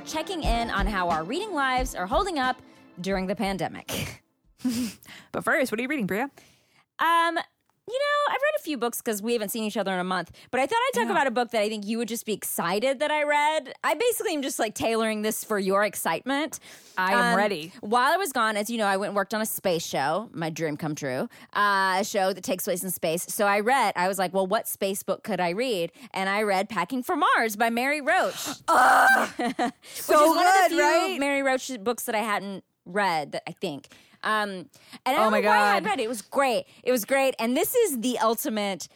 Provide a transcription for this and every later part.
checking in on how our reading lives are holding up during the pandemic. But first, what are you reading, Brea? Um, you know, I've read a few books because we haven't seen each other in a month, but I thought I'd talk Yeah. about a book that I think you would just be excited that I read. I basically am just like tailoring this for your excitement. I am Um, ready. While I was gone, as you know, I went and worked on a space show, my dream come true, uh, a show that takes place in space. So I read, I was like, well, what space book could I read? And I read Packing for Mars by Mary Roach. So which is one of the good, few right? Mary Roach books that I hadn't read. That I think. Um, and I Oh don't my know why I God. read it. It was great. It was great. And this is the ultimate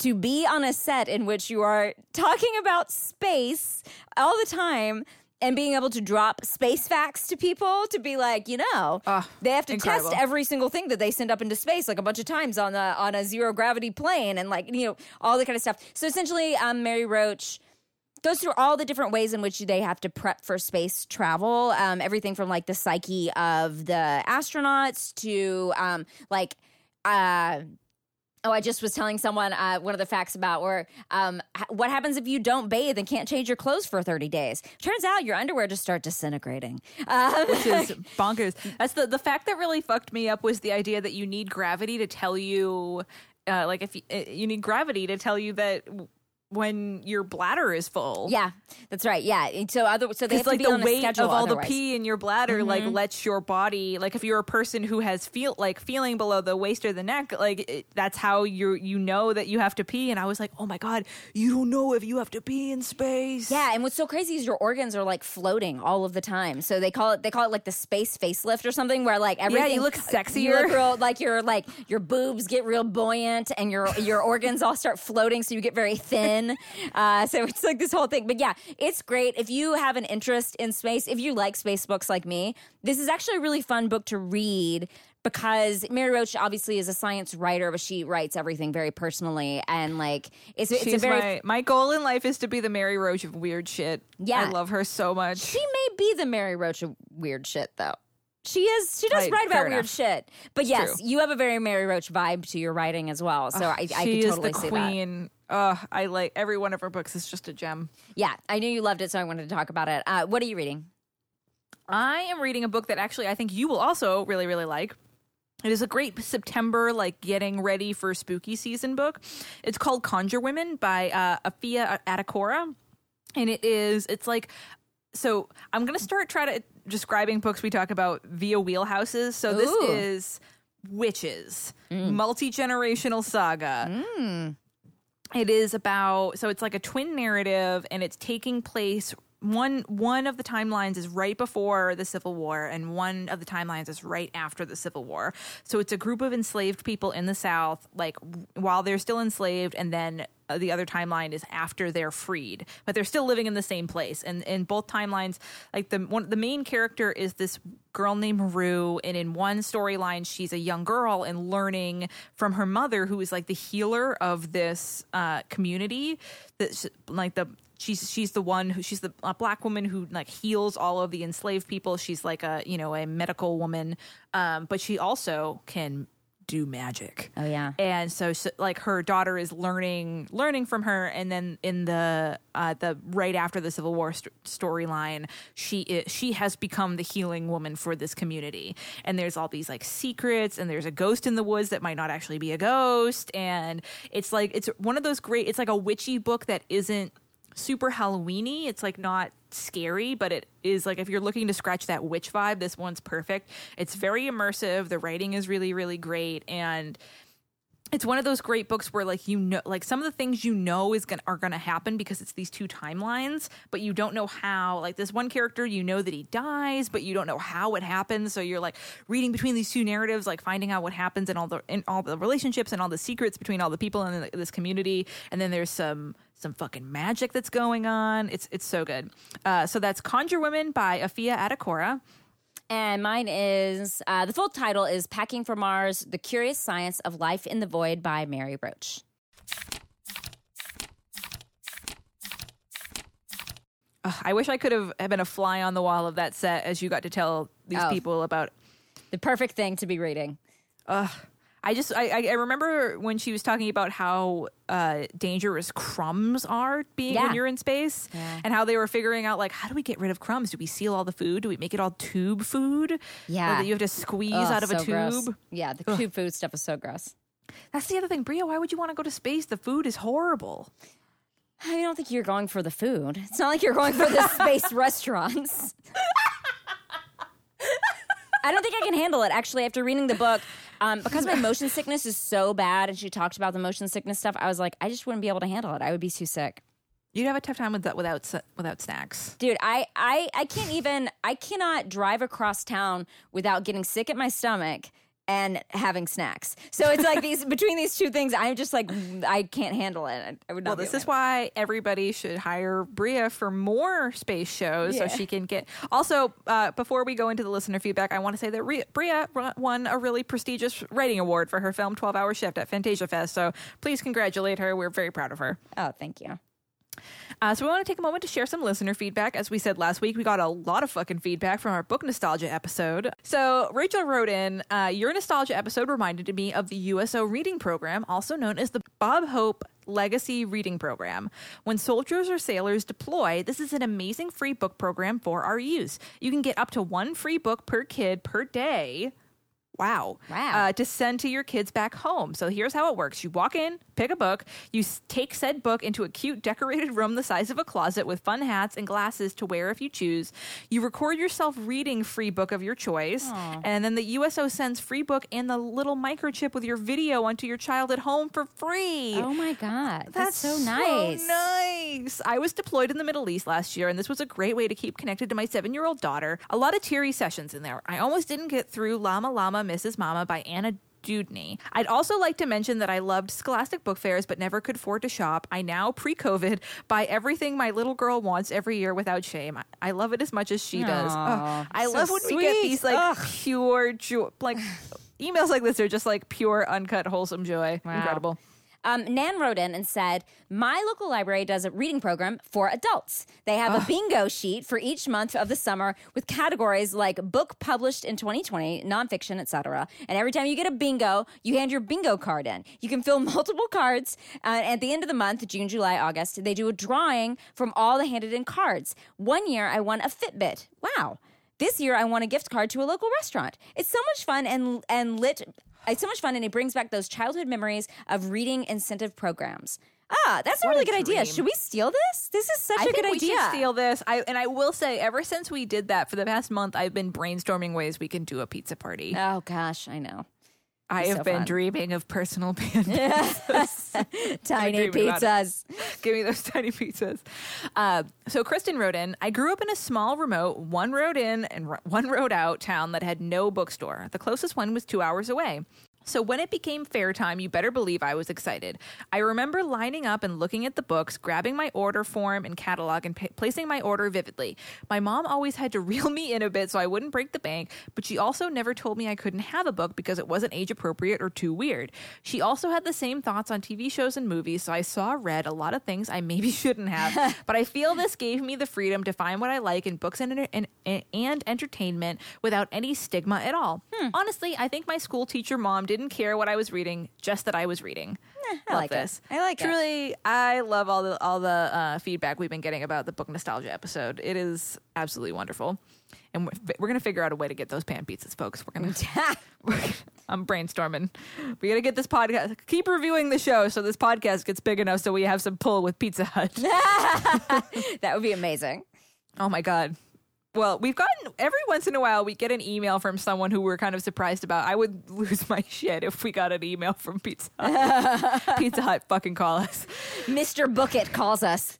to be on a set in which you are talking about space all the time and being able to drop space facts to people to be like, you know, Ah, they have to incredible. test every single thing that they send up into space like a bunch of times on a on a zero gravity plane and like, you know, all the kind of stuff. So essentially, um, Mary Roach goes through all the different ways in which they have to prep for space travel. Um, everything from like the psyche of the astronauts to um, like. Uh, Oh, I just was telling someone uh, one of the facts about where um, what happens if you don't bathe and can't change your clothes for 30 days. Turns out your underwear just start disintegrating. Um, Which is bonkers. That's the the fact that really fucked me up was the idea that you need gravity to tell you, uh, like if you, uh, you need gravity to tell you that when your bladder is full. yeah, that's right. Yeah, And so other so they have It's like to be the on weight of all otherwise. the pee in your bladder, like Mm-hmm. lets your body, like if you're a person who has feel like feeling below the waist or the neck, like it, that's how you you know that you have to pee. And I was like, oh my god, you don't know if you have to pee in space. Yeah, and what's so crazy is your organs are like floating all of the time. So they call it they call it like the space facelift or something, where like everything you look You sexier. look real like your like your boobs get real buoyant, and your your organs all start floating, so you get very thin. Uh, so it's like this whole thing. But yeah, it's great if you have an interest in space. If you like space books like me, this is actually a really fun book to read. Because Mary Roach obviously is a science writer, but she writes everything very personally, and like it's it's a very my my goal in life is to be the Mary Roach of weird shit. Yeah. I love her so much. She may be the Mary Roach of weird shit, though. She is. She does Right, write about fair weird enough. shit. But yes, true. you have a very Mary Roach vibe to your writing as well. So I, I she could is totally the see that. queen. Ugh, I like every one of her books is just a gem. Yeah, I knew you loved it, so I wanted to talk about it. Uh, what are you reading? I am reading a book that actually I think you will also really, really like. It is a great September, like getting ready for spooky season book. It's called Conjure Women by uh, Afia Atakora. And it is, it's like, so I'm going to start trying to describing books we talk about via wheelhouses. So this Ooh. is Witches, multi generational saga. It is about so it's like a twin narrative and it's taking place one one of the timelines is right before the Civil War and one of the timelines is right after the Civil War. So it's a group of enslaved people in the South like while they're still enslaved and then uh, the other timeline is after they're freed, but they're still living in the same place. And in both timelines, like the one, the main character is this girl named Rue, and in one storyline, she's a young girl and learning from her mother, who is like the healer of this uh, community. That like the she's she's the one who she's the black woman who like heals all of the enslaved people. She's like a you know a medical woman, um, but she also can do magic. Oh, yeah. And so, so like her daughter is learning learning from her and then in the uh the right after the Civil War st- storyline, she is, she has become the healing woman for this community. And there's all these like secrets and there's a ghost in the woods that might not actually be a ghost and it's like it's one of those great it's like a witchy book that isn't super Halloweeny. It's like not scary, but it is like if you're looking to scratch that witch vibe, this one's perfect. It's very immersive. The writing is really, really great, and it's one of those great books where like you know like some of the things you know is gonna are gonna happen because it's these two timelines but you don't know how like this one character you know that he dies but you don't know how it happens. So you're like reading between these two narratives like finding out what happens and all the in all the relationships and all the secrets between all the people in this community. And then there's some some fucking magic that's going on. It's it's so good. Uh, so that's conjure women by Afia Atakora And mine is uh, the full title is Packing for Mars The Curious Science of Life in the Void by Mary Roach. Ugh, i wish i could have been a fly on the wall of that set as you got to tell these Oh. people about The perfect thing to be reading. I just I, I remember when she was talking about how uh, dangerous crumbs are being Yeah. when you're in space, Yeah. and how they were figuring out like how do we get rid of crumbs? Do we seal all the food? Do we make it all tube food? Yeah. Or that you have to squeeze Ugh, out of a tube. gross. Yeah, the tube food stuff is so gross. That's the other thing, Brea. Why would you want to go to space? The food is horrible. I don't think you're going for the food. It's not like you're going for the space restaurants. I don't think I can handle it. Actually, after reading the book, um, because my motion sickness is so bad, and she talked about the motion sickness stuff, I was like, I just wouldn't be able to handle it. I would be too sick, You'd have a tough time with that without without snacks. dude. I, I, I can't even. I cannot drive across town without getting sick at my stomach and having snacks. So it's like these between these two things, I'm just like, I can't handle it. I, would not. Well, this is why everybody should hire Brea for more space shows Yeah. so she can get. Also, uh, before we go into the listener feedback, I want to say that Re- Brea won a really prestigious writing award for her film 12 Hour Shift at Fantasia Fest. So please congratulate her. We're very proud of her. Oh, thank you. Uh, so we want to take a moment to share some listener feedback. As we said last week, we got a lot of fucking feedback from our book nostalgia episode. So Rachel wrote in, uh, "Your nostalgia episode reminded me of the USO reading program, also known as the Bob Hope." Legacy Reading Program. When soldiers or sailors deploy, this is an amazing free book program for our use. You can get up to one free book per kid per day. Wow. Wow. Uh, to send to your kids back home. So here's how it works you walk in, pick a book, you take said book into a cute decorated room the size of a closet with fun hats and glasses to wear if you choose. You record yourself reading free book of your choice, and then the USO sends free book and the little microchip with your video onto your child at home for free. Oh my god, that's, so nice. nice. I was deployed in the Middle East last year, and this was a great way to keep connected to my seven year old daughter. A lot of teary sessions in there. I almost didn't get through Llama Llama, Misses Mama by Anna. Dewdney. I'd also like to mention that I loved Scholastic book fairs but never could afford to shop. I now, pre COVID, buy everything my little girl wants every year without shame. I, I love it as much as she does. Oh, I so love when we get these like Ugh. pure joy, like emails like this are just like pure, uncut, wholesome joy. Wow. Incredible. Um, Nan wrote in and said, My local library does a reading program for adults. They have a bingo sheet for each month of the summer with categories like book published in 2020, nonfiction, etc. And every time you get a bingo, you hand your bingo card in. You can fill multiple cards. Uh, at the end of the month, June, July, August, they do a drawing from all the handed in cards. One year, I won a Fitbit. Wow. This year, I won a gift card to a local restaurant. It's so much fun and and lit. It's so much fun, and it brings back those childhood memories of reading incentive programs. Ah, that's a What a really good idea. Should we steal this? This is such I a think good we idea. should steal this. I and I will say, ever since we did that for the past month, I've been brainstorming ways we can do a pizza party. oh gosh, I know. I have so been fun. dreaming of personal. Tiny dreaming about it. pizzas. Give me those tiny pizzas. Uh, so Kristen wrote in, I grew up in a small, remote, one road in and one road out town that had no bookstore. The closest one was two hours away. So when it became fair time, you better believe I was excited. I remember lining up and looking at the books, grabbing my order form and catalog, and pa placing my order vividly. My mom always had to reel me in a bit so I wouldn't break the bank, but she also never told me I couldn't have a book because it wasn't age appropriate or too weird. She also had the same thoughts on TV shows and movies, so I saw, read a lot of things I maybe shouldn't have. but I feel this gave me the freedom to find what I like in books and, and, and entertainment without any stigma at all. Hmm. Honestly, I think my school teacher mom didn't care what I was reading, just that I was reading. I Love like it. this. I like it. Truly, I love all the all the uh, feedback we've been getting about the book nostalgia episode. It is absolutely wonderful, and we're, we're gonna figure out a way to get those pan pizzas, folks. We're gonna. I'm brainstorming. We gotta get this podcast. Keep reviewing the show so this podcast gets big enough so we have some pull with Pizza Hut. that would be amazing. Oh my god. Well, we've gotten every once in a while we get an email from someone who we're kind of surprised about. I would lose my shit if we got an email from Pizza Hut. Pizza Hut fucking call us. Mr. Bookit calls us.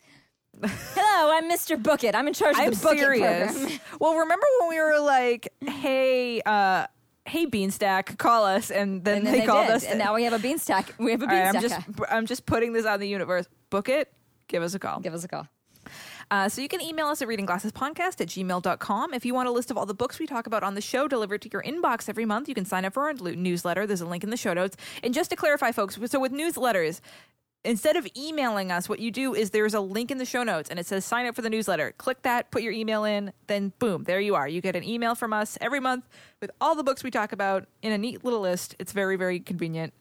Hello, I'm Mr. Bookit. I'm in charge of I'm the serious. program. well, remember when we were like, "Hey, uh hey Beanstack, call us," and then, And then they, they, called did. us. and now we have a beanstack. We have a All right, beanstack. I'm just I'm just putting this out in the universe. Book it. Give us a call. Give us a call. Uh, so you can email us at readingglassespodcast at gmail.com. If you want a list of all the books we talk about on the show delivered to your inbox every month, you can sign up for our newsletter. There's a link in the show notes. And just to clarify, folks, so with newsletters, instead of emailing us, what you do is there's a link in the show notes and it says sign up for the newsletter. Click that, put your email in, then boom, there you are. You get an email from us every month with all the books we talk about in a neat little list. It's very, very convenient.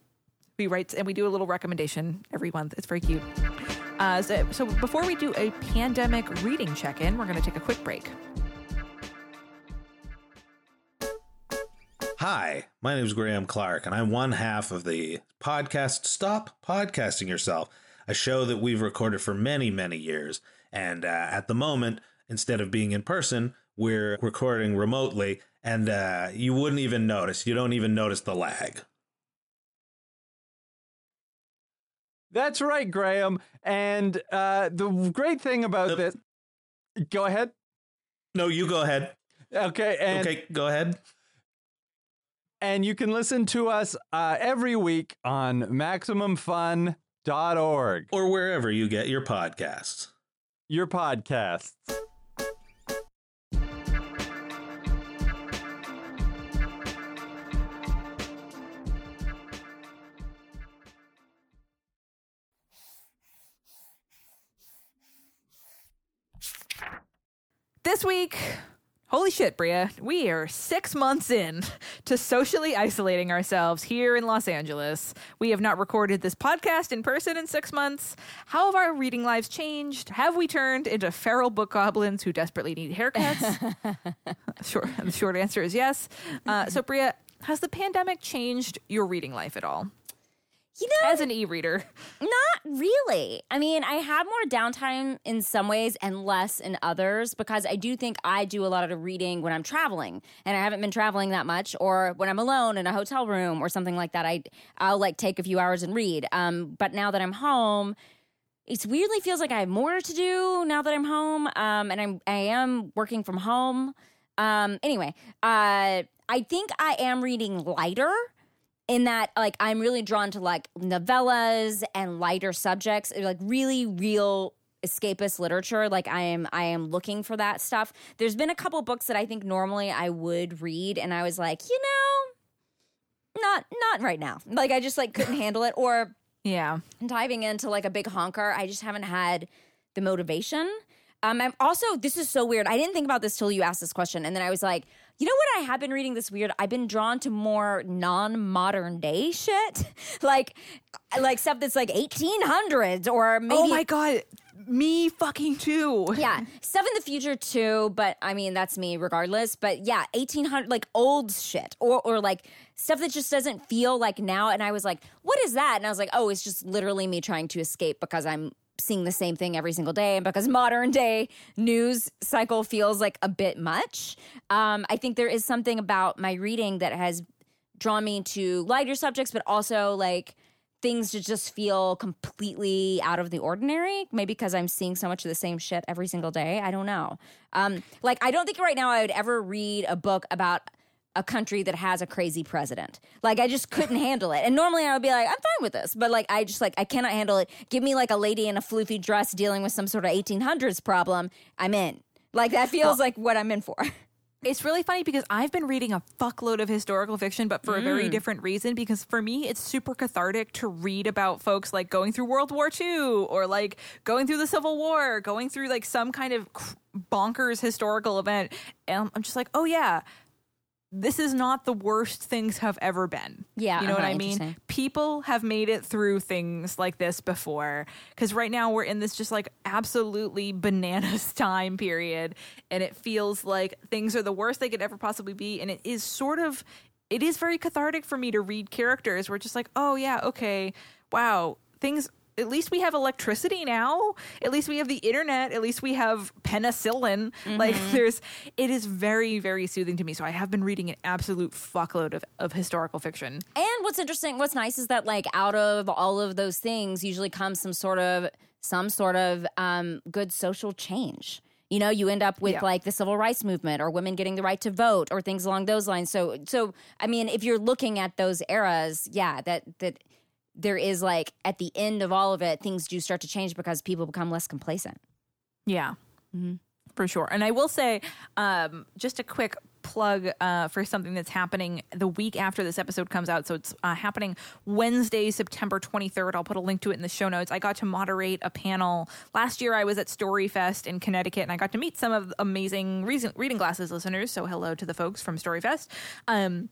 We write and we do a little recommendation every month. It's very cute. Uh, so, so before we do a pandemic reading check in, we're going to take a quick break. Hi, my name is Graham Clark, and I'm one half of the podcast Stop Podcasting Yourself, a show that we've recorded for many, many years. And uh, at the moment, instead of being in person, we're recording remotely, and uh, you wouldn't even notice. You don't even notice the lag. That's right, Graham. And uh, the great thing about Uh, this, go ahead. No, you go ahead. Okay, and okay, go ahead. and you can listen to us uh, every week on MaximumFun.org, Or wherever you get your podcasts. your podcasts. This week, holy shit, Brea, we are six months in to socially isolating ourselves here in Los Angeles. We have not recorded this podcast in person in six months. How have our reading lives changed? Have we turned into feral book goblins who desperately need haircuts? short, the short answer is yes. Uh, so, Brea, has the pandemic changed your reading life at all? You know, As an e reader, Not really. I mean, I have more downtime in some ways and less in others because I do think I do a lot of reading when I'm traveling and I haven't been traveling that much or when I'm alone in a hotel room or something like that. I I'll like take a few hours and read. Um, but now that I'm home, it weirdly feels like I have more to do now that I'm home. Um, and I'm I am working from home. Um, anyway, uh, I think I am reading lighter in that like I'm really drawn to like novellas and lighter subjects, like really real escapist literature. Like i am i am looking for that stuff. There's been a couple books that i think normally i would read and i was like you know not not right now. Like i just like couldn't handle it. Or yeah. diving into like a big honker i just haven't had the motivation. Um i'm also this is so weird. I didn't think about this till you asked this question and then i was like you know what i have been reading this weird i've been drawn to more non-modern day shit like like stuff that's like 1800s or oh maybe oh my God, me fucking too. yeah, stuff in the future too, but I mean that's me regardless. But yeah, eighteen hundred like old shit or or like stuff that just doesn't feel like now. And I was like, what is that? And I was like, oh, it's just literally me trying to escape because I'm seeing the same thing every single day and because modern day news cycle feels like a bit much. Um, I think there is something about my reading that has drawn me to lighter subjects, but also like things to just feel completely out of the ordinary. Maybe because I'm seeing so much of the same shit every single day. I don't know. Um, like, I don't think right now I would ever read a book about a country that has a crazy president. Like, I just couldn't handle it. And normally I would be like, I'm fine with this, but like, I just like, I cannot handle it. Give me like a lady in a floofy dress dealing with some sort of 1800s problem. I'm in. Like, that feels like what I'm in for. It's really funny because I've been reading a fuckload of historical fiction, but for a very mm. different reason. Because for me, it's super cathartic to read about folks like going through World War II or like going through the Civil War, going through like some kind of bonkers historical event. And I'm just like, oh yeah, this is not the worst things have ever been. Yeah, You know what uh-huh, I mean? People have made it through things like this before. Because right now we're in this just like absolutely bananas time period. And it feels like things are the worst they could ever possibly be. And it is sort of, it is very cathartic for me to read characters where it's just like, oh yeah, okay, wow, things. At least we have electricity now. At least we have the internet. At least we have penicillin. Like there's, it is very, very soothing to me. So I have been reading an absolute fuckload of, of historical fiction. And what's interesting, what's nice is that like out of all of those things usually comes some sort of some sort of um, good social change. You know, you end up with Yeah. like the civil rights movement or women getting the right to vote or things along those lines. So so I mean, if you're looking at those eras, yeah, that that there is like at the end of all of it, things do start to change because people become less complacent. Yeah, for sure. And I will say, um, just a quick plug uh, for something that's happening the week after this episode comes out. So it's uh, happening Wednesday, September 23rd. I'll put a link to it in the show notes. I got to moderate a panel. Last year, I was at Storyfest in Connecticut, and I got to meet some of the amazing reason- Reading Glasses listeners. So hello to the folks from Storyfest. Um,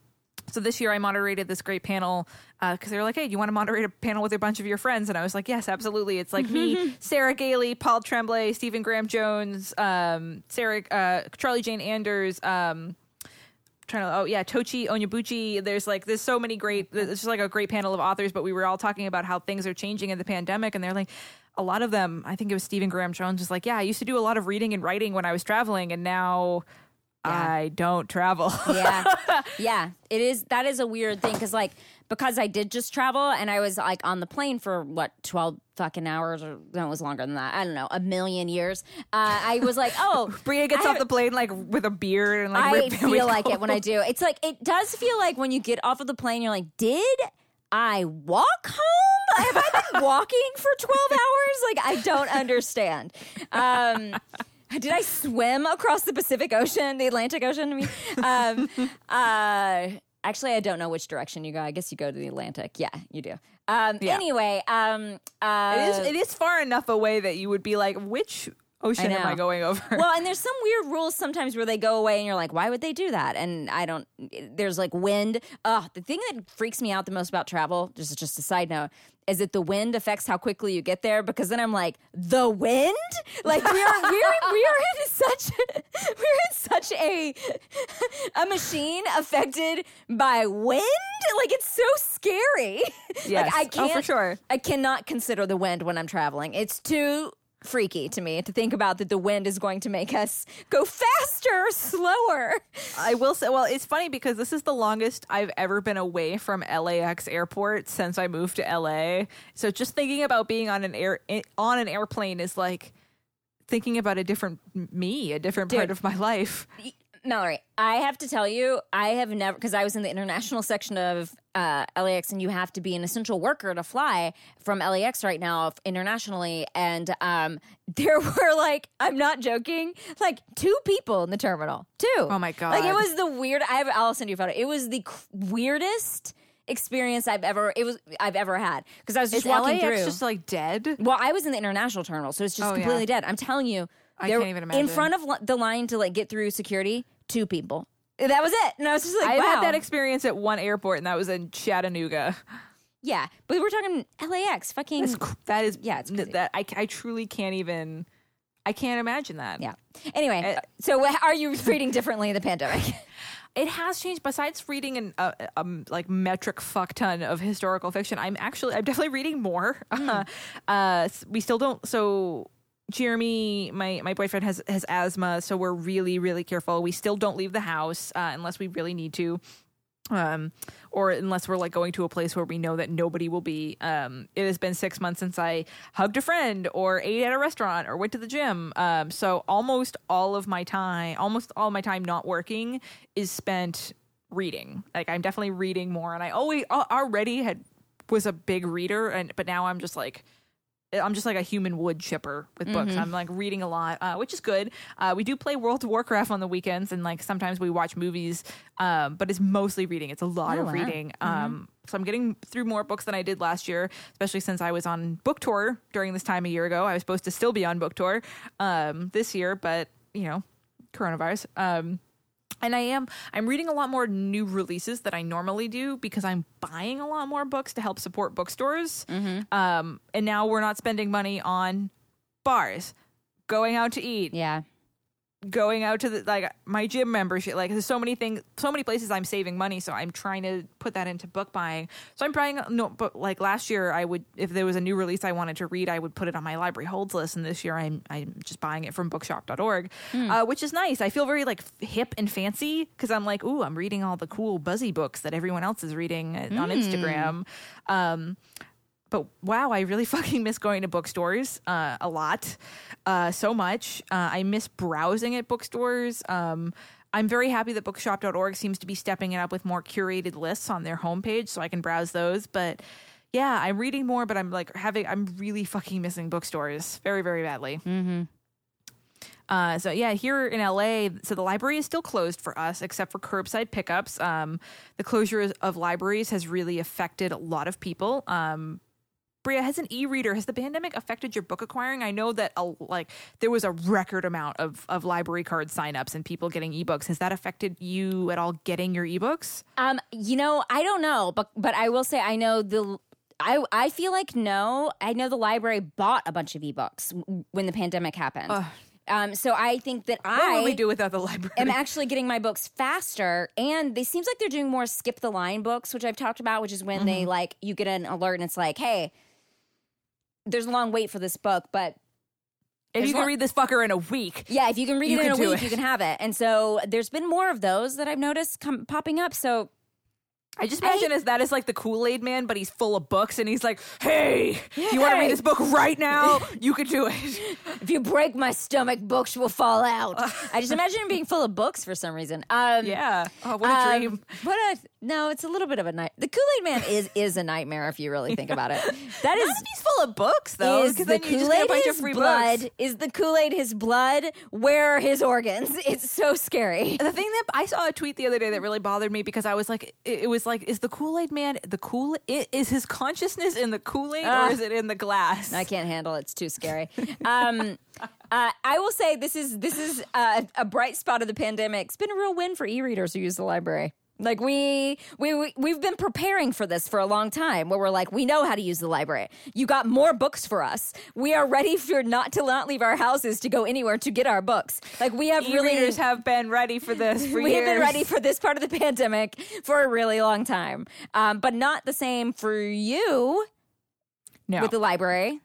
so this year I moderated this great panel because they were like, "Hey, do you want to moderate a panel with a bunch of your friends?" And I was like, "Yes, absolutely." It's like me, Sarah Gailey, Paul Tremblay, Stephen Graham Jones, um, Sarah, uh, Charlie Jane Anders. Um, trying to oh yeah Tochi Onyebuchi there's like there's so many great it's just like a great panel of authors but we were all talking about how things are changing in the pandemic and they're like a lot of them i think it was stephen graham jones was like yeah i used to do a lot of reading and writing when i was traveling and now i don't travel yeah yeah it is that is a weird thing because like because i did just travel and i was like on the plane for what 12 fucking hours or no it was longer than that i don't know a million years uh, i was like oh Brea gets I off the plane like with a beer and like I feel like it when I do. It's like it does feel like when you get off of the plane, you're like, did I walk home? Have I been walking for twelve hours? Like I don't understand. Um, did I swim across the Pacific Ocean, the Atlantic Ocean? I mean, um, uh, actually, I don't know which direction you go. I guess you go to the Atlantic. Yeah, you do. Um, Yeah. Anyway, um, uh, it is it is far enough away that you would be like which ocean am i going over well, and there's some weird rules sometimes where they go away and you're like, why would they do that? And I don't, there's like wind. Oh, the thing that freaks me out the most about travel, just, just a side note, is it the wind affects how quickly you get there because then I'm like, the wind? Like we are, we are, we are in such, we're in such a, a machine affected by wind. Like it's so scary. Yes. Like I Oh, can't, for sure. I cannot consider the wind when I'm traveling. It's too freaky to me to think about that the wind is going to make us go faster or slower. I will say, well, it's funny because this is the longest I've ever been away from LAX airport since I moved to LA. So just thinking about being on an air eh, on an airplane is like thinking about a different me, a different part of my life. Mallory, I have to tell you, I have never because I was in the international section of uh, LAX, and you have to be an essential worker to fly from LAX right now internationally. And um, there were like, I'm not joking, like two people in the terminal. Two. Oh my god! Like it was the weird. I have. I'll send you a photo. It was the weirdest experience I've ever. It was I've ever had because I was just Is walking LAX through. just like dead? Well, I was in the international terminal, so it's just Oh, yeah. completely dead. I'm telling you, I can't even imagine. In front of the line to like get through security, two people. That was it, and I was just like, I've wow. had that experience at one airport, and that was in Chattanooga. yeah, but we're talking LAX, fucking That's cr- that is Yeah, it's crazy. that I, I truly can't even. I can't imagine that. yeah. Anyway, Uh, so are you reading differently in the pandemic? It has changed. Besides reading an uh, um, like metric fuck ton of historical fiction, I'm actually I'm definitely reading more. Uh, s- we still don't. So Jeremy, my my boyfriend has has asthma, so we're really really careful. We still don't leave the house uh, unless we really need to. Um, or unless we're like going to a place where we know that nobody will be. Um, it has been six months since I hugged a friend or ate at a restaurant or went to the gym. Um, so almost all of my time, almost all my time not working is spent reading. Like I'm definitely reading more, and I always already had was a big reader, and but now I'm just like. I'm just like a human wood chipper with books. I'm like reading a lot, uh, which is good. Uh, we do play World of Warcraft on the weekends, and like sometimes we watch movies, um, but it's mostly reading. It's a lot Oh, of wow. reading. Um, so I'm getting through more books than I did last year, especially since I was on book tour during this time a year ago. I was supposed to still be on book tour um, this year, but you know, coronavirus. And I am I'm reading a lot more new releases that I normally do because I'm buying a lot more books to help support bookstores. Um, and now we're not spending money on bars, going out to eat, yeah, going out to the like my gym membership. Like there's so many things, so many places I'm saving money. So I'm trying to put that into book buying. So I'm buying no, but like last year I would if there was a new release I wanted to read, I would put it on my library holds list. And this year I'm I'm just buying it from bookshop.org, uh, which is nice. I feel very like hip and fancy because I'm like, ooh, I'm reading all the cool buzzy books that everyone else is reading uh, on Instagram. Um, but wow, I really fucking miss going to bookstores uh, a lot, uh, so much. Uh, I miss browsing at bookstores. Um, I'm very happy that bookshop.org seems to be stepping it up with more curated lists on their homepage so I can browse those. But yeah, I'm reading more, but I'm like having, I'm really fucking missing bookstores very, very badly. Uh, so yeah, here in LA, so the library is still closed for us except for curbside pickups. Um, the closure of libraries has really affected a lot of people. Um, Brea, has an e-reader, has the pandemic affected your book acquiring? I know that a, like there was a record amount of of library card signups and people getting ebooks. Has that affected you at all getting your ebooks? Um, you know, I don't know, but but I will say I know the. I, I feel like no. I know the library bought a bunch of ebooks w- when the pandemic happened. Um, so I think that What I we do without the library? am actually getting my books faster and they seems like they're doing more skip the line books which i've talked about which is when they like you get an alert and it's like hey there's a long wait for this book but if there's you can read this fucker in a week, yeah if you can read You it in a week it. you can have it and so there's been more of those that i've noticed come popping up so I just imagine as that is like the Kool Aid Man, but he's full of books, and he's like, "Hey, you want to Hey. read this book right now? You could do it." if you break my stomach books will fall out i just imagine it being full of books for some reason um Yeah. Oh, what a um, dream. What a no! It's a little bit of a night. The Kool Aid Man is is a nightmare if you really think about it. That is He's full of books, though. is 'cause the then you just Kool get a Aid bunch his of free blood? books. Is the Kool Aid his blood? Where are his organs? It's so scary. The thing that I saw a tweet the other day that really bothered me because I was like, it, it was like, is the Kool Aid Man the Kool? Is his consciousness in the Kool Aid Ah. or is it in the glass? I can't handle it. It's too scary. Um, uh, I will say this is this is uh, a bright spot of the pandemic. It's been a real win for e-readers who use the library. Like we we we- we've been preparing for this for a long time. Where we're like, we know how to use the library. You got more books for us. We are ready for not to not leave our houses to go anywhere to get our books. Like we have really E-readers have been ready for this for we years. have been ready for this part of the pandemic for a really long time, um, but not the same for you no. with the library.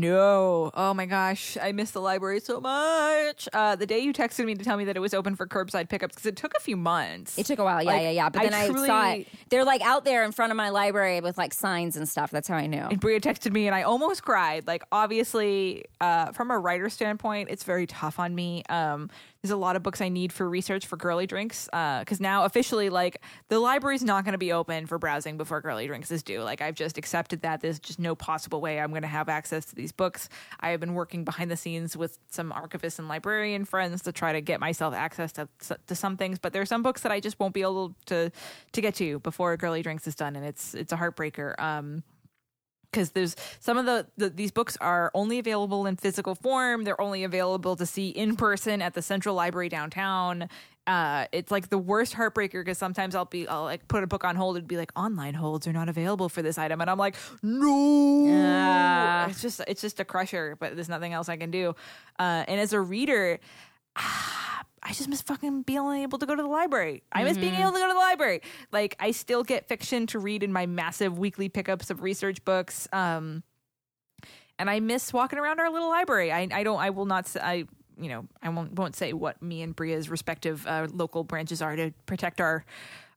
No. Oh my gosh. I miss the library so much. Uh, the day you texted me to tell me that it was open for curbside pickups, because it took a few months. It took a while, yeah, Like, yeah, yeah. But then I, truly- saw it. They're like out there in front of my library with like signs and stuff. That's how I knew. and Brea texted me and I almost cried. Like obviously, uh, from a writer standpoint, it's very tough on me. Um, there's a lot of books I need for research for girly drinks. because now officially, like the library's not going to be open for browsing before girly drinks is due. Like I've just accepted that there's just no possible way I'm going to have access to these books. I have been working behind the scenes with some archivists and librarian friends to try to get myself access to to some things, but there are some books that I just won't be able to to get to before girly drinks is done, and it's it's a heartbreaker. Um, because there's some of the, the these books are only available in physical form. They're only available to see in person at the central library downtown. Uh it's like the worst heartbreaker because sometimes i'll be i'll like put a book on hold and be like online holds are not available for this item. And i'm like no! Ah. it's just it's just a crusher but there's nothing else i can do. Uh and as a reader I just miss fucking being able to go to the library. I miss being able to go to the library. Like I still get fiction to read in my massive weekly pickups of research books. Um, and I miss walking around our little library. I, I don't. I will not. Say, I you know I won't won't say what me and Brea's respective uh, local branches are to protect our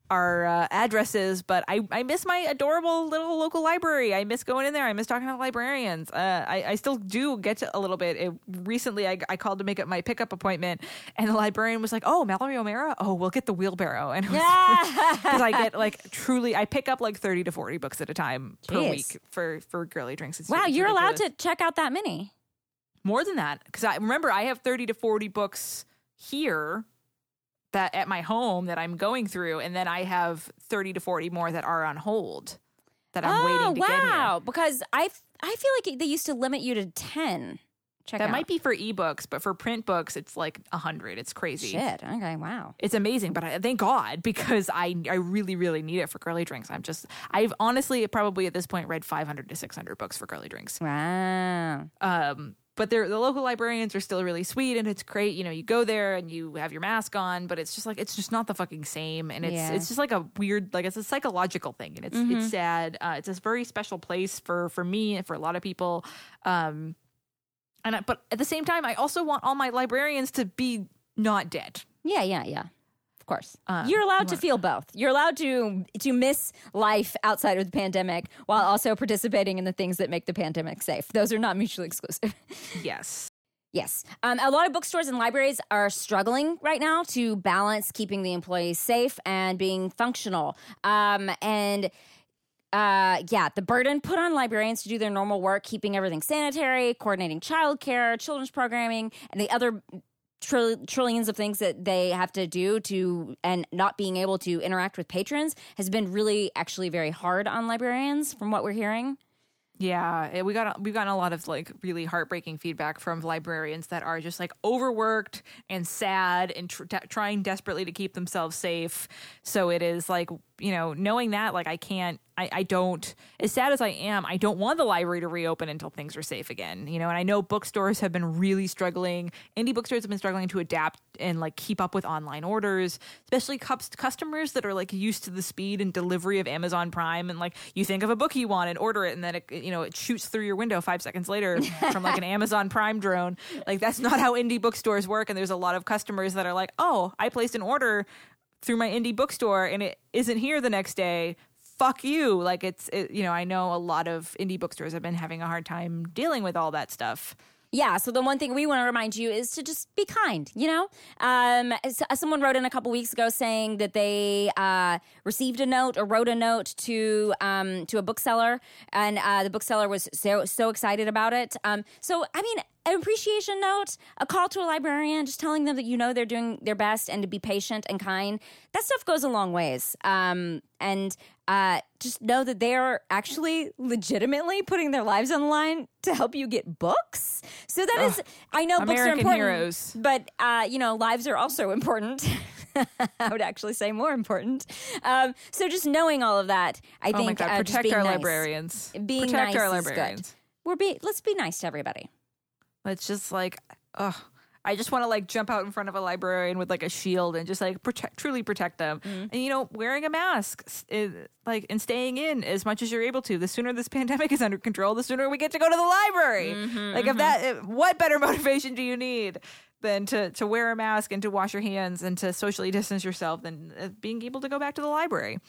our uh, addresses, but I, I miss my adorable little local library. I miss going in there. I miss talking to librarians. Uh, I, I still do get to a little bit. It, recently, I, I called to make up my pickup appointment, and the librarian was like, "Oh, Mallory O'Meara. Oh, we'll get the wheelbarrow." And because I get like truly, I pick up like thirty to forty books at a time per week for for girly drinks. It's, wow, you're allowed to check out that many. more than that because I remember I have thirty to forty books here that at my home that I'm going through, and then I have thirty to forty more that are on hold that I'm oh waiting to get here. wow! Because I feel like they used to limit you to ten. Check That out. might be for ebooks, but for print books, it's like a hundred. It's crazy. shit. Okay, wow. It's amazing, but I, thank God because I I really really need it for girly drinks. I'm just I've honestly probably at this point read 500 to 600 books for girly drinks. Wow. Um, but they're, the local librarians are still really sweet and it's great. You know, you go there and you have your mask on, but it's just like it's just not the fucking same. And it's Yeah. it's just like a weird like it's a psychological thing and it's it's sad. Uh, it's a very special place for for me and for a lot of people. Um, and I, but at the same time, I also want all my librarians to be not dead. Yeah, yeah, yeah. Of course. Uh, You're allowed to feel both. You're allowed to to miss life outside of the pandemic while also participating in the things that make the pandemic safe. Those are not mutually exclusive. Yes. Yes. Um, a lot of bookstores and libraries are struggling right now to balance keeping the employees safe and being functional. Um, and uh, yeah, the burden put on librarians to do their normal work, keeping everything sanitary, coordinating childcare, children's programming, and the other trill- trillions of things that they have to do to and not being able to interact with patrons has been really actually very hard on librarians from what we're hearing Yeah, eh, we got we've gotten a lot of like really heartbreaking feedback from librarians that are just like overworked and sad and tr- trying desperately to keep themselves safe. So it is like you know knowing that like I can't I, I don't as sad as I am I don't want the library to reopen until things are safe again. You know, and I know bookstores have been really struggling. Indie bookstores have been struggling to adapt and like keep up with online orders, especially cus- customers that are like used to the speed and delivery of Amazon Prime and like you think of a book you want and order it and then it you know it shoots through your window 5 seconds later from like an Amazon Prime drone. Like that's not how indie bookstores work and there's a lot of customers that are like, "Oh, I placed an order through my indie bookstore and it isn't here the next day." Fuck you. Like it's it, you know, I know a lot of indie bookstores have been having a hard time dealing with all that stuff. Yeah. So the one thing we want to remind you is to just be kind. You know, um, s- someone wrote in a couple weeks ago saying that they uh, received a note or wrote a note to um, to a bookseller, and uh, the bookseller was so so excited about it. Um, so I mean. An appreciation note, a call to a librarian, just telling them that you know they're doing their best and to be patient and kind. That stuff goes a long ways. Um, and uh, just know that they are actually legitimately putting their lives on the line to help you get books. So that is, I know books are important, heroes. but uh, you know, lives are also important. I would actually say more important. Um, so just knowing all of that, I Oh my think god, uh, protect our nice- librarians. Being protect nice our is librarians. good. We're be let's be nice to everybody. It's just like, ugh. I just want to like jump out in front of a librarian with like a shield and just like protect, truly protect them. Mm-hmm. And you know, wearing a mask, is, like, and staying in as much as you're able to. The sooner this pandemic is under control, the sooner we get to go to the library. Mm-hmm, like, if that, if- what better motivation do you need than to to wear a mask and to wash your hands and to socially distance yourself than uh, being able to go back to the library?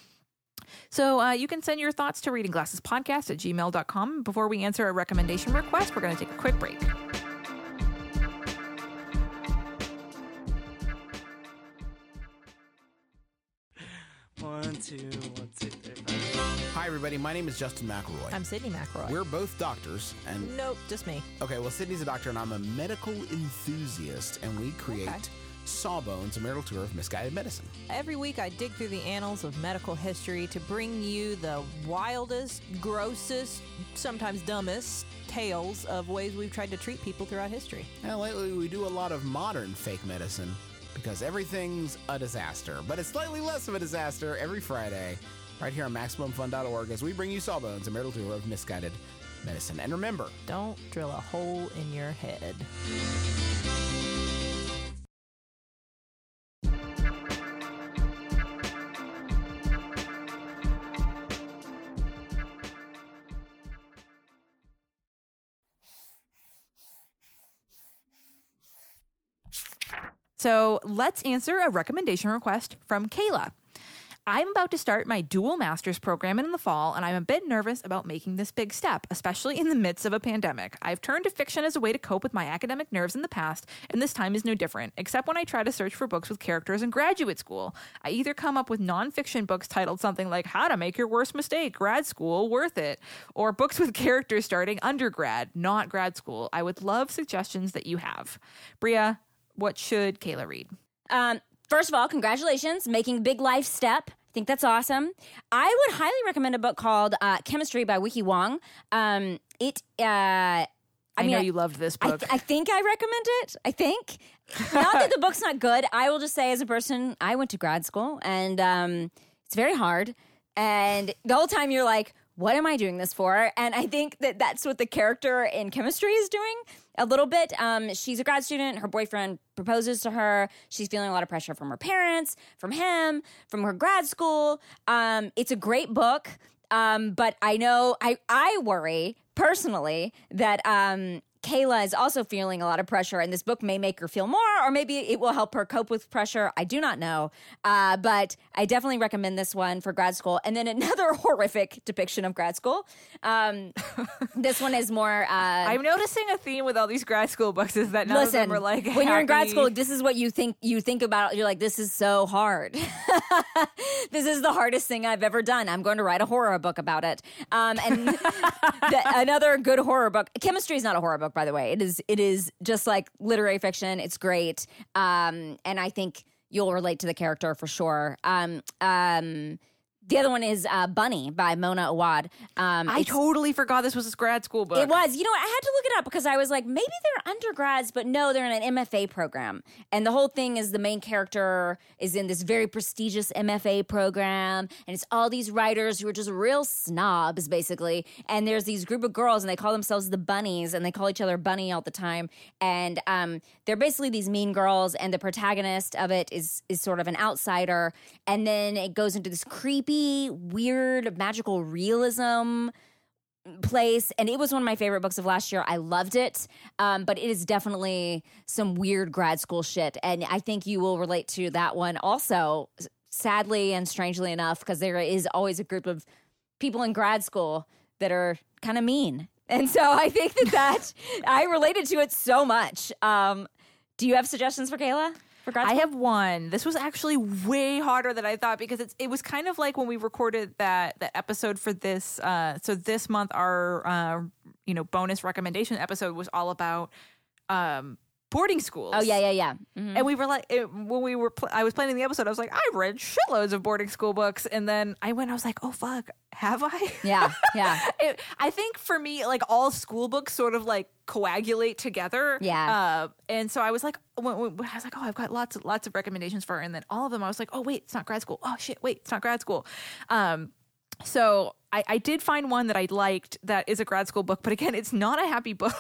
So uh, you can send your thoughts to readingglassespodcast at gmail.com. Before we answer a recommendation request, we're going to take a quick break. One, two, one, two, three, five. Hi, everybody. My name is Justin McElroy. I'm Sydnee McElroy. We're both doctors, and nope, just me. okay, well, Sydnee's a doctor, and I'm a medical enthusiast, and we create Okay. Sawbones, a marital tour of misguided medicine. Every week I dig through the annals of medical history to bring you the wildest, grossest, sometimes dumbest tales of ways we've tried to treat people throughout history. Now, lately, we do a lot of modern fake medicine because everything's a disaster, but it's slightly less of a disaster every Friday, right here on MaximumFun.org, as we bring you Sawbones, a marital tour of misguided medicine. And remember, Don't drill a hole in your head. So let's answer a recommendation request from Kayla. I'm about to start my dual master's program in the fall, and I'm a bit nervous about making this big step, especially in the midst of a pandemic. I've turned to fiction as a way to cope with my academic nerves in the past, and this time is no different, except when I try to search for books with characters in graduate school. I either come up with nonfiction books titled something like How to Make Your Worst Mistake, Grad School, Worth It, or books with characters starting undergrad, not grad school. I would love suggestions that you have. Brea, what should Kayla read? Um, first of all, congratulations, making big life step. I think that's awesome. I would highly recommend a book called uh, Chemistry by Weike Wang. Um, it, uh, I, I, mean, know I- you loved this I, book. th- I think I recommend it. I think. Not that the book's not good. I will just say, as a person, I went to grad school and um, it's very hard. And the whole time you're like, what am I doing this for? And I think that that's what the character in chemistry is doing a little bit. Um, she's a grad student. Her boyfriend proposes to her. She's feeling a lot of pressure from her parents, from him, from her grad school. Um, it's a great book. Um, but I know I, I worry personally that um, Kayla is also feeling a lot of pressure, and this book may make her feel more, or maybe it will help her cope with pressure. I do not know. Uh, but I definitely recommend this one for grad school. And then another horrific depiction of grad school. Um, this one is more. Uh, I'm noticing a theme with all these grad school books is that none of them are like when you're in grad school, this is what you think. You think about. You're like, this is so hard. this is the hardest thing I've ever done. I'm going to write a horror book about it. Um, and the, another good horror book. Chemistry is not a horror book. Book, by the way. It is it is just like literary fiction. It's great, um, and I think you'll relate to the character for sure. Um, um, the other one is uh, Bunny by Mona Awad. Um, I totally forgot this was a grad school book. It was. You know, what? I had to look it up because I was like, maybe they're undergrads, but no, they're in an MFA program. And the whole thing is the main character is in this very prestigious MFA program, and it's all these writers who are just real snobs, basically. And there's these group of girls, and they call themselves the bunnies, and they call each other bunny all the time. And um, they're basically these mean girls, and the protagonist of it is is sort of an outsider. And then it goes into this creepy, weird, magical realism place and it was one of my favorite books of last year. I loved it um, but it is definitely some weird grad school shit and i think you will relate to that one also sadly and strangely enough because there is always a group of people in grad school that are kind of mean and so i think that that i related to it so much. Um, do you have suggestions for kayla for grad I have one. This was actually way harder than I thought because it's it was kind of like when we recorded that that episode for this. Uh, so this month, our uh, you know bonus recommendation episode was all about um, boarding schools. oh yeah yeah yeah Mhm. And we were like, it, when we were, pl- I was planning the episode. I was like, I've read shitloads of boarding school books, and then I went. I was like, oh fuck, have I? yeah yeah it, I think for me, like all school books sort of like coagulate together. Yeah. Uh, and so I was like, when, when- I was like, oh, I've got lots of lots of recommendations for her, and then all of them, I was like, oh wait, it's not grad school. Oh shit, wait, it's not grad school. Um, so I, I did find one that I liked that is a grad school book, but again, it's not a happy book.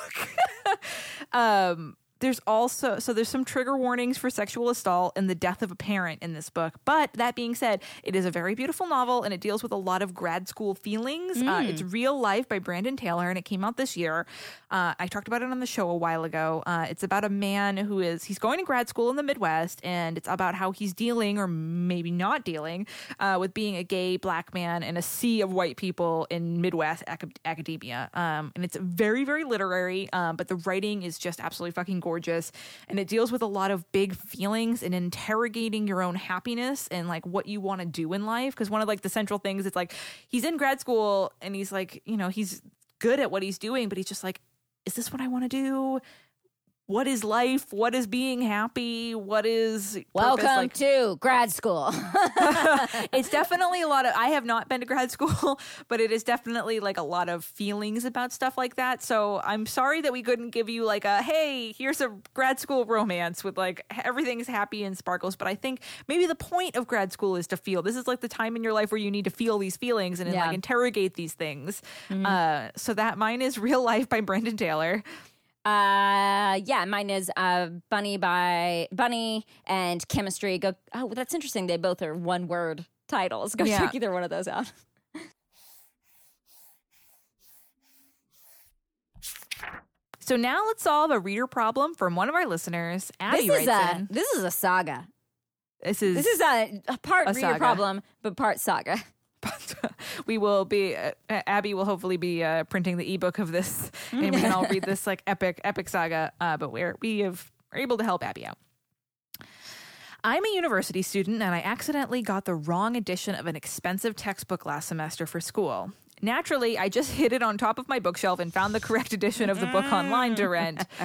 um, there's also so there's some trigger warnings for sexual assault and the death of a parent in this book. But that being said, it is a very beautiful novel and it deals with a lot of grad school feelings. Uh, it's Real Life by Brandon Taylor and it came out this year. Uh, I talked about it on the show a while ago. Uh, it's about a man who is he's going to grad school in the Midwest and it's about how he's dealing or maybe not dealing uh, with being a gay black man in a sea of white people in Midwest ac- academia. Um, and it's very very literary, um, but the writing is just absolutely fucking gorgeous and it deals with a lot of big feelings and interrogating your own happiness and like what you want to do in life because one of like the central things it's like he's in grad school and he's like you know he's good at what he's doing but he's just like is this what i want to do what is life? What is being happy? What is purpose? welcome Like, to grad school. It's definitely a lot of i have not been to grad school but it is definitely like a lot of feelings about stuff like that. So i'm sorry that we couldn't give you like a hey here's a grad school romance with like everything's happy and sparkles. But i think maybe the point of grad school is to feel this is like the time in your life where you need to feel these feelings and Yeah. like interrogate these things. Uh, so that mine is real life by Brandon Taylor Uh, yeah, mine is uh, Bunny by Bunny and Chemistry. Go. Oh, that's interesting. They both are one word titles. Go Yeah. check either one of those out. so now let's solve a reader problem from one of our listeners abby this is writes a in this is a saga. this is This is a, a part A reader saga. problem, but part saga. we will be uh, abby will hopefully be uh, printing the ebook of this and we can all read this like epic epic saga uh, but we're we have are able to help abby out I'm a university student and I accidentally got the wrong edition of an expensive textbook last semester for school. Naturally, I just hid it on top of my bookshelf and found the correct edition of the book online to rent.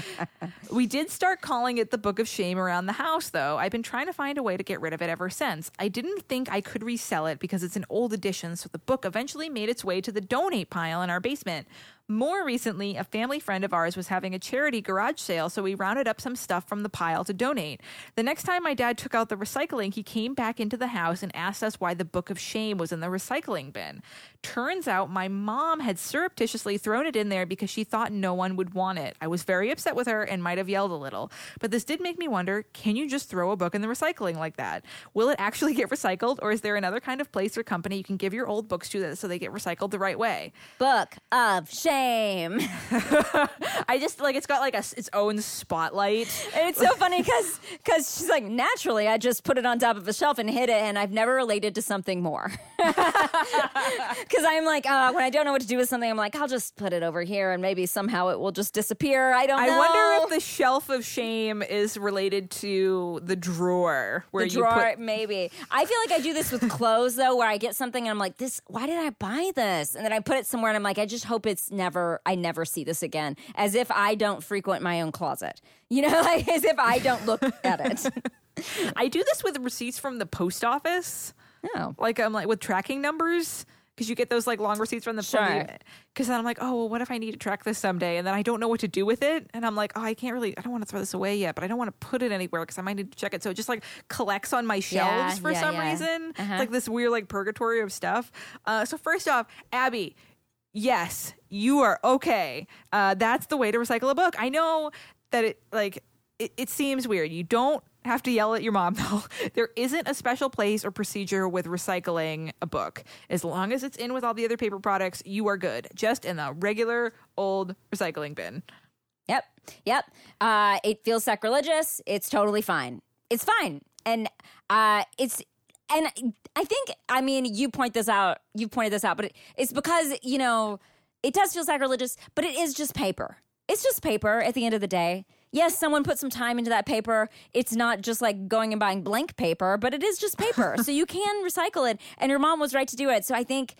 We did start calling it the Book of Shame around the house, though. I've been trying to find a way to get rid of it ever since. I didn't think I could resell it because it's an old edition, so the book eventually made its way to the donate pile in our basement. More recently, a family friend of ours was having a charity garage sale, so we rounded up some stuff from the pile to donate. The next time my dad took out the recycling, he came back into the house and asked us why the Book of Shame was in the recycling bin. Turns out my mom had surreptitiously thrown it in there because she thought no one would want it. I was very upset with her and might have yelled a little. But this did make me wonder can you just throw a book in the recycling like that? Will it actually get recycled, or is there another kind of place or company you can give your old books to that so they get recycled the right way? Book of shame. I just like it's got like a its own spotlight. And it's so funny because because she's like naturally I just put it on top of a shelf and hid it and I've never related to something more because I'm like uh, when I don't know what to do with something I'm like I'll just put it over here and maybe somehow it will just disappear I don't know. I know wonder if the shelf of shame is related to the drawer where the you drawer put. maybe I feel like I do this with clothes though where I get something and I'm like this why did I buy this and then I put it somewhere and I'm like I just hope it's never never I never see this again. As if I don't frequent my own closet. You know, like as if I don't look at it. I do this with receipts from the post office. No. Like I'm like with tracking numbers because you get those like long receipts from the Sure. Because then I'm like, oh well, what if I need to track this someday, and then I don't know what to do with it, and I'm like, oh, I can't really, I don't want to throw this away yet, but I don't want to put it anywhere because I might need to check it. So it just like collects on my shelves Yeah, for yeah, some yeah. reason. Uh-huh. It's like this weird like purgatory of stuff. Uh, so first off, Abby. Yes, you are okay. Uh, that's the way to recycle a book. I know that it like it, it seems weird. You don't have to yell at your mom though. There isn't a special place or procedure with recycling a book. As long as it's in with all the other paper products, you are good. Just in the regular old recycling bin. Yep. Yep. Uh, it feels sacrilegious. It's totally fine. It's fine. And uh, it's and I think I mean you point this out. You pointed this out, but it, it's because you know it does feel sacrilegious, but it is just paper. It's just paper at the end of the day. Yes, someone put some time into that paper. It's not just like going and buying blank paper, but it is just paper. so you can recycle it. And your mom was right to do it. So I think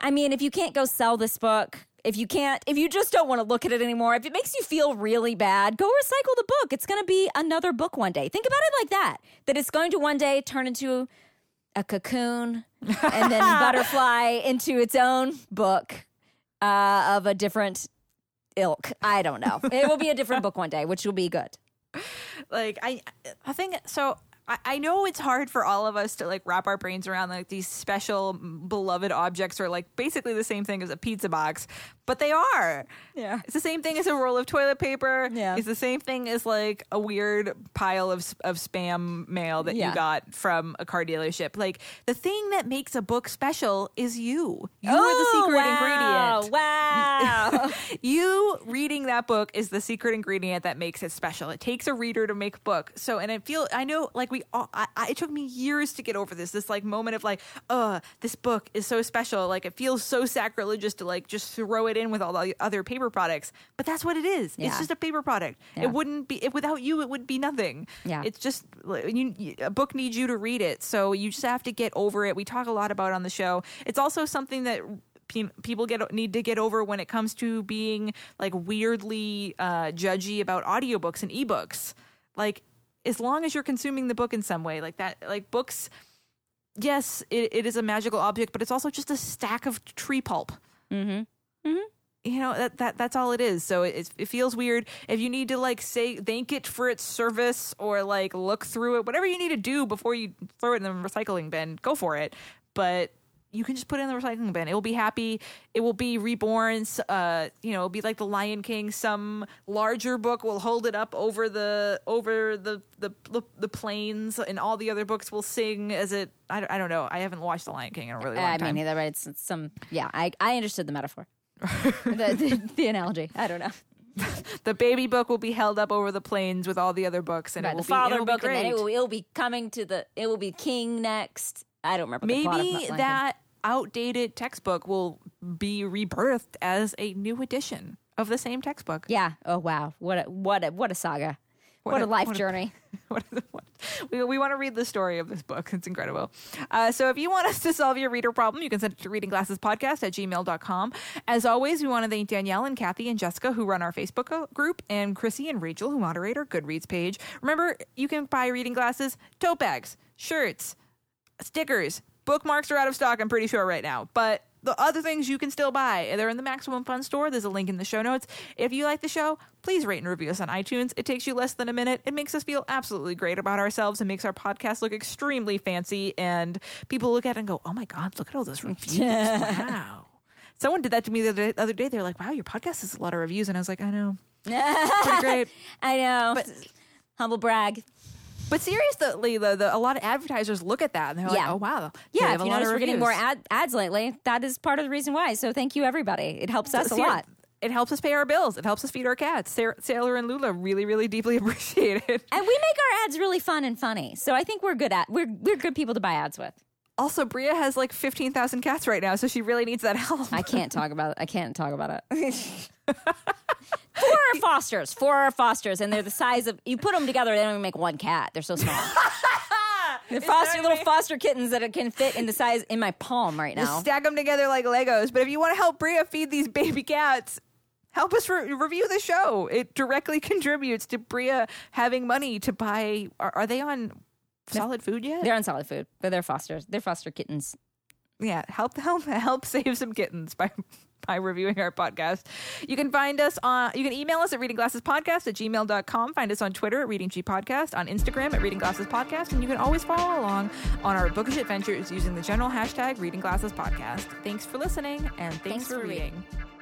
I mean, if you can't go sell this book, if you can't, if you just don't want to look at it anymore, if it makes you feel really bad, go recycle the book. It's going to be another book one day. Think about it like that that it's going to one day turn into a cocoon and then butterfly into its own book uh, of a different ilk. I don't know. It will be a different book one day, which will be good. like i i think so I, I know it's hard for all of us to like wrap our brains around like these special mm, beloved objects are like basically the same thing as a pizza box but they are Yeah. it's the same thing as a roll of toilet paper Yeah. it's the same thing as like a weird pile of, of spam mail that Yeah. you got from a car dealership like the thing that makes a book special is you you are Oh, the secret wow, ingredient Wow. you reading that book is the secret ingredient that makes it special. It takes a reader to make a book. So, and I feel, I know, like we, all, I, I, it took me years to get over this. This like moment of like, uh, this book is so special. Like it feels so sacrilegious to like just throw it in with all the other paper products. But that's what it is. It's just a paper product. Yeah. It wouldn't be. It, without you, it would be nothing. Yeah. It's just you, you- a book needs you to read it. So you just have to get over it. We talk a lot about it on the show. It's also something that people get need to get over when it comes to being like weirdly uh, judgy about audiobooks and ebooks. Like as long as you're consuming the book in some way, like that, like books. Yes, it, it is a magical object, but it's also just a stack of tree pulp. mm-hmm. You know that that that's all it is. So it it feels weird. If you need to like say thank it for its service or like look through it, whatever you need to do before you throw it in the recycling bin, go for it. But you can just put it in the recycling bin. It will be happy. It will be reborn. Uh, you know, it'll be like the Lion King. Some larger book will hold it up over the over the the the, the plains, and all the other books will sing as it. I don't, I don't know. I haven't watched the Lion King in a really long I time. mean, either way, it's, it's some. Yeah, I I understood the metaphor, the, the the analogy. I don't know. the baby book will be held up over the plains with all the other books, and Right, it will the father it'll book, be and then it will, it'll be coming to the. It will be king next. I don't remember. the plot of Maybe that outdated textbook will be rebirthed as a new edition of the same textbook. Yeah. Oh wow. What a what a what a saga. What, a, a- life what a- journey. What what- we, we want to read the story of this book. It's incredible. Uh, so if you want us to solve your reader problem, you can send it to readingglassespodcast at gmail.com. As always, we want to thank Danielle and Kathy and Jessica who run our Facebook group and Chrissy and Rachel who moderate our Goodreads page. Remember, you can buy reading glasses, tote bags, shirts, stickers. Bookmarks are out of stock, I'm pretty sure, right now. But the other things you can still buy. They're in the Maximum Fun store. There's a link in the show notes. If you like the show, please rate and review us on iTunes. It takes you less than a minute. It makes us feel absolutely great about ourselves and makes our podcast look extremely fancy. And people look at it and go, oh my God, look at all those reviews. wow. Someone did that to me the other- day. They're like, wow, your podcast has a lot of reviews. And I was like, I know. Pretty great. I know. But- Humble brag. But seriously, though, the, a lot of advertisers look at that and they're like, oh, wow. they Yeah, have if you notice we're getting more ad- ads lately, that is part of the reason why. So thank you, everybody. It helps us a lot. It helps us pay our bills. It helps us feed our cats. Sa- Sailor and Lula really, really deeply appreciate it. And we make our ads really fun and funny. So I think we're good at we're we're good people to buy ads with. Also, Brea has like 15,000 cats right now, so she really needs that help. I can't talk about it. I can't talk about it. four are fosters. Four are fosters, and they're the size of you put them together. They don't even make one cat. They're so small. They're foster little foster kittens that can fit in the size in my palm right now. stack them together like Legos. But if you want to help Brea feed these baby cats, help us re- review the show. It directly contributes to Brea having money to buy. Are, are they on solid food yet? They're on solid food, but they're fosters. They're foster kittens. yeah, help help help save some kittens by by reviewing our podcast. You can find us on you can email us at readingglassespodcast at gmail.com. Find us on Twitter at Reading G Podcast, on Instagram at Reading Glasses Podcast, and you can always follow along on our bookish adventures using the general hashtag Reading Glasses Podcast. Thanks for listening and thanks, Thanks for for reading. reading.